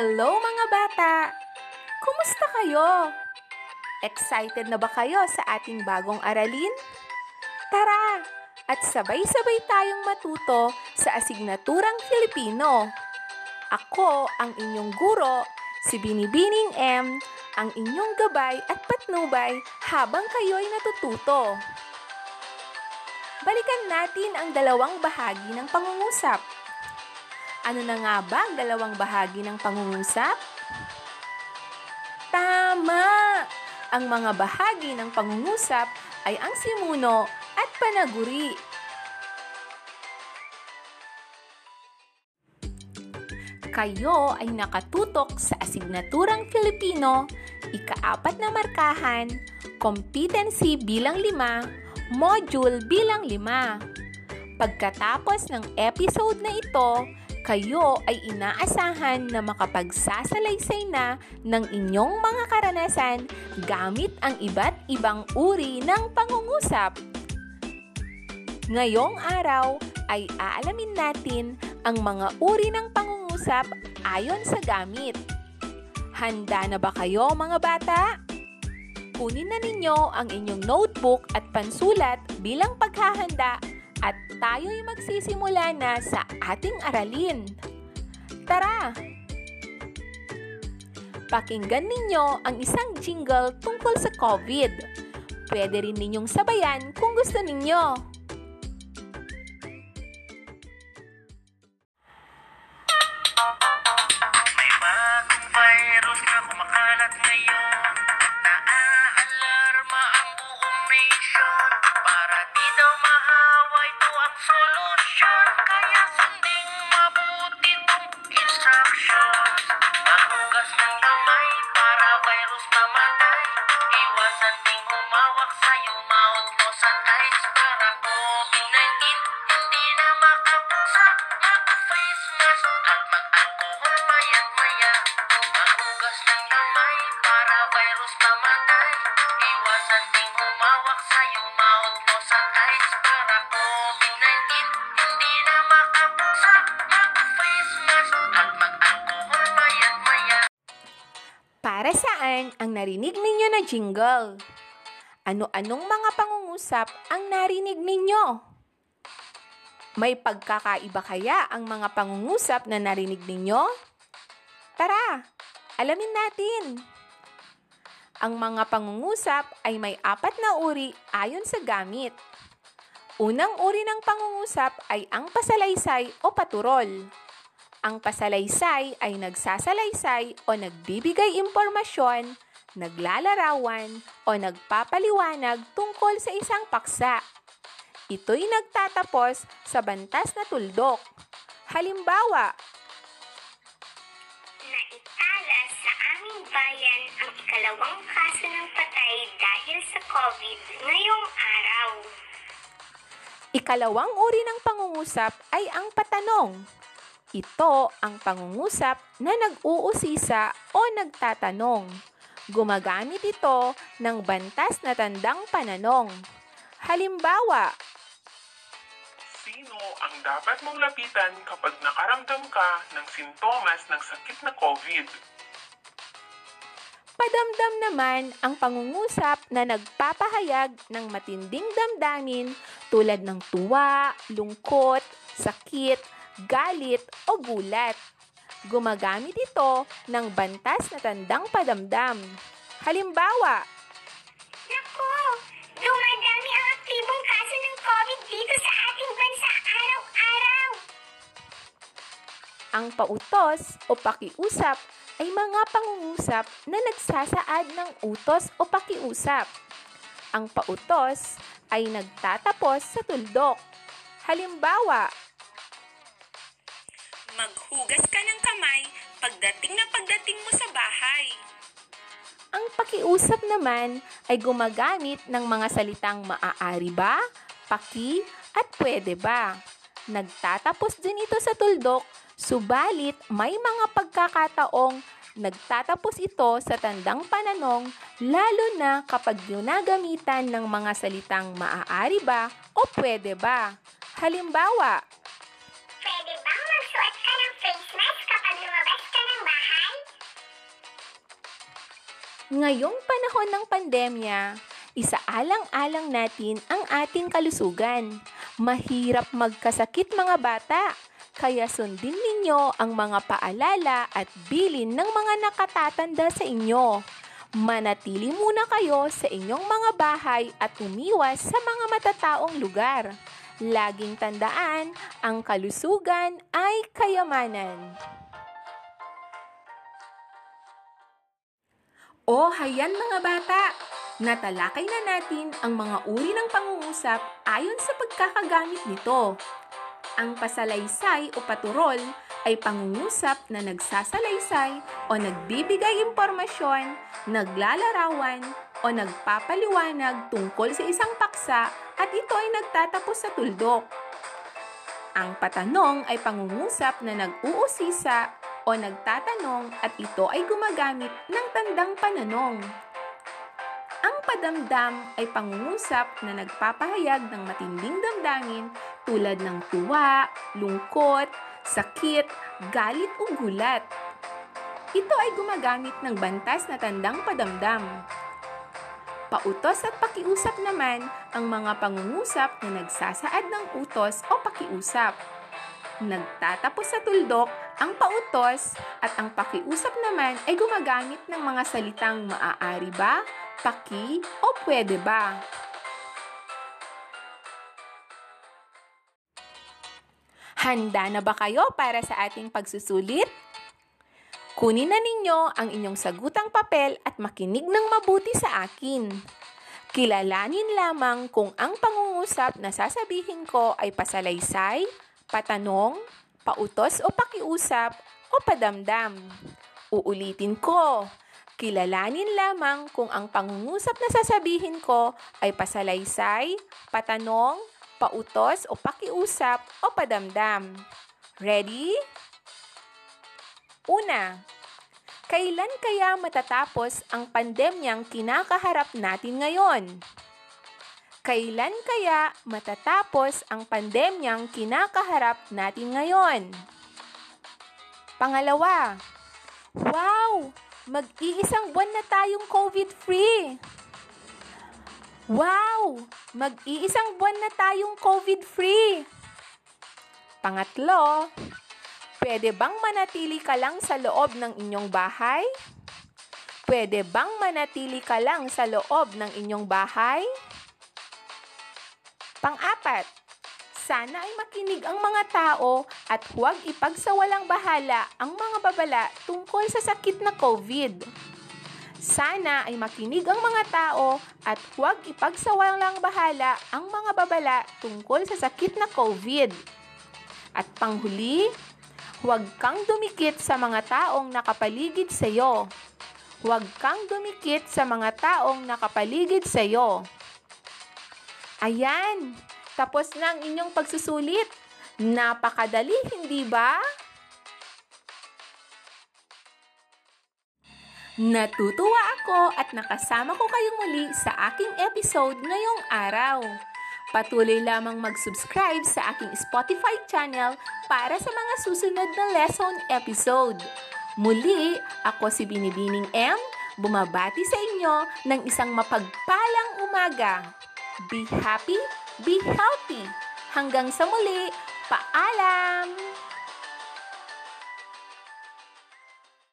Hello mga bata! Kumusta kayo? Excited na ba kayo sa ating bagong aralin? Tara! At sabay-sabay tayong matuto sa asignaturang Filipino. Ako ang inyong guro, si Binibining M, ang inyong gabay at patnubay habang kayo'y natututo. Balikan natin ang dalawang bahagi ng pangungusap. Ano na nga ba ang dalawang bahagi ng pangungusap? Tama! Ang mga bahagi ng pangungusap ay ang simuno at panaguri. Kayo ay nakatutok sa asignaturang Filipino, ikaapat na markahan, competency bilang lima, module bilang lima. Pagkatapos ng episode na ito, kayo ay inaasahan na makapagsasalaysay na ng inyong mga karanasan gamit ang iba't ibang uri ng pangungusap. Ngayong araw ay aalamin natin ang mga uri ng pangungusap ayon sa gamit. Handa na ba kayo mga bata? Kunin na ninyo ang inyong notebook at pansulat bilang paghahanda at tayo'y magsisimula na sa ating aralin. Tara! Pakinggan ninyo ang isang jingle tungkol sa COVID. Pwede rin ninyong sabayan kung gusto ninyo. Saan ang narinig ninyo na jingle? Ano-anong mga pangungusap ang narinig ninyo? May pagkakaiba kaya ang mga pangungusap na narinig ninyo? Tara, alamin natin. Ang mga pangungusap ay may apat na uri ayon sa gamit. Unang uri ng pangungusap ay ang pasalaysay o paturol. Ang pasalaysay ay nagsasalaysay o nagbibigay impormasyon, naglalarawan o nagpapaliwanag tungkol sa isang paksa. Ito'y nagtatapos sa bantas na tuldok. Halimbawa, Naitala sa aming bayan ang ikalawang kaso ng patay dahil sa COVID ngayong araw. ikalawang uri ng pangungusap ay ang patanong. Ito ang pangungusap na nag-uusisa o nagtatanong. Gumagamit ito ng bantas na tandang pananong. Halimbawa, Sino ang dapat mong lapitan kapag nakaramdam ka ng sintomas ng sakit na COVID? Padamdam naman ang pangungusap na nagpapahayag ng matinding damdamin tulad ng tuwa, lungkot, sakit, galit o gulat. Gumagamit ito ng bantas na tandang padamdam. Halimbawa, Naku! Dumadami ang aktibong kaso ng COVID dito sa ating bansa araw-araw. ang pautos o pakiusap ay mga pangungusap na nagsasaad ng utos o pakiusap. Ang pautos ay nagtatapos sa tuldok. Halimbawa, Maghugas ka ng kamay pagdating na pagdating mo sa bahay. Ang pakiusap naman ay gumagamit ng mga salitang maaari ba, paki, at pwede ba. Nagtatapos din ito sa tuldok, subalit may mga pagkakataong nagtatapos ito sa tandang pananong lalo na kapag ginagamitan ng mga salitang maaari ba o pwede ba. Halimbawa, Ngayong panahon ng pandemya, isaalang-alang natin ang ating kalusugan. Mahirap magkasakit mga bata, kaya sundin ninyo ang mga paalala at bilin ng mga nakatatanda sa inyo. Manatili muna kayo sa inyong mga bahay at umiwas sa mga matataong lugar. Laging tandaan, ang kalusugan ay kayamanan. O hayan mga bata! Natalakay na natin ang mga uri ng pangungusap ayon sa pagkakagamit nito. Ang pasalaysay o paturol ay pangungusap na nagsasalaysay o nagbibigay impormasyon, naglalarawan, o nagpapaliwanag tungkol sa isang paksa at ito ay nagtatapos sa tuldok. Ang patanong ay pangungusap na nag-uusisa o nagtatanong at ito ay gumagamit ng tandang pananong. Ang padamdam ay pangungusap na nagpapahayag ng matinding damdamin tulad ng tuwa, lungkot, sakit, galit o gulat. Ito ay gumagamit ng bantas na tandang padamdam. Pautos at pakiusap naman ang mga pangungusap na nagsasaad ng utos o pakiusap. Nagtatapos sa tuldok ang pautos at ang pakiusap naman ay gumagamit ng mga salitang maaari ba, paki o pwede ba. Handa na ba kayo para sa ating pagsusulit? Kunin na ninyo ang inyong sagutang papel at makinig ng mabuti sa akin. Kilalanin lamang kung ang pangungusap na sasabihin ko ay pasalaysay, patanong, pautos o pakiusap o padamdam. Uulitin ko. Kilalanin lamang kung ang pangungusap na sasabihin ko ay pasalaysay, patanong, pautos o pakiusap o padamdam. Ready? Una, kailan kaya matatapos ang pandemyang kinakaharap natin ngayon? Kailan kaya matatapos ang pandemyang kinakaharap natin ngayon? Pangalawa, wow! Mag-iisang buwan na tayong COVID-free! Wow! Mag-iisang buwan na tayong COVID-free! Pangatlo, pwede bang manatili ka lang sa loob ng inyong bahay? Pwede bang manatili ka lang sa loob ng inyong bahay? Pang-apat, sana ay makinig ang mga tao at huwag ipagsawalang bahala ang mga babala tungkol sa sakit na COVID. Sana ay makinig ang mga tao at huwag ipagsawalang bahala ang mga babala tungkol sa sakit na COVID. At panghuli, huwag kang dumikit sa mga taong nakapaligid sa iyo. Huwag kang dumikit sa mga taong nakapaligid sa iyo. Ayan, tapos na ang inyong pagsusulit. Napakadali, hindi ba? Natutuwa ako at nakasama ko kayong muli sa aking episode ngayong araw. Patuloy lamang mag-subscribe sa aking Spotify channel para sa mga susunod na lesson episode. Muli, ako si Binibining M, bumabati sa inyo ng isang mapagpalang umaga. Be happy, be healthy. Hanggang sa muli, paalam!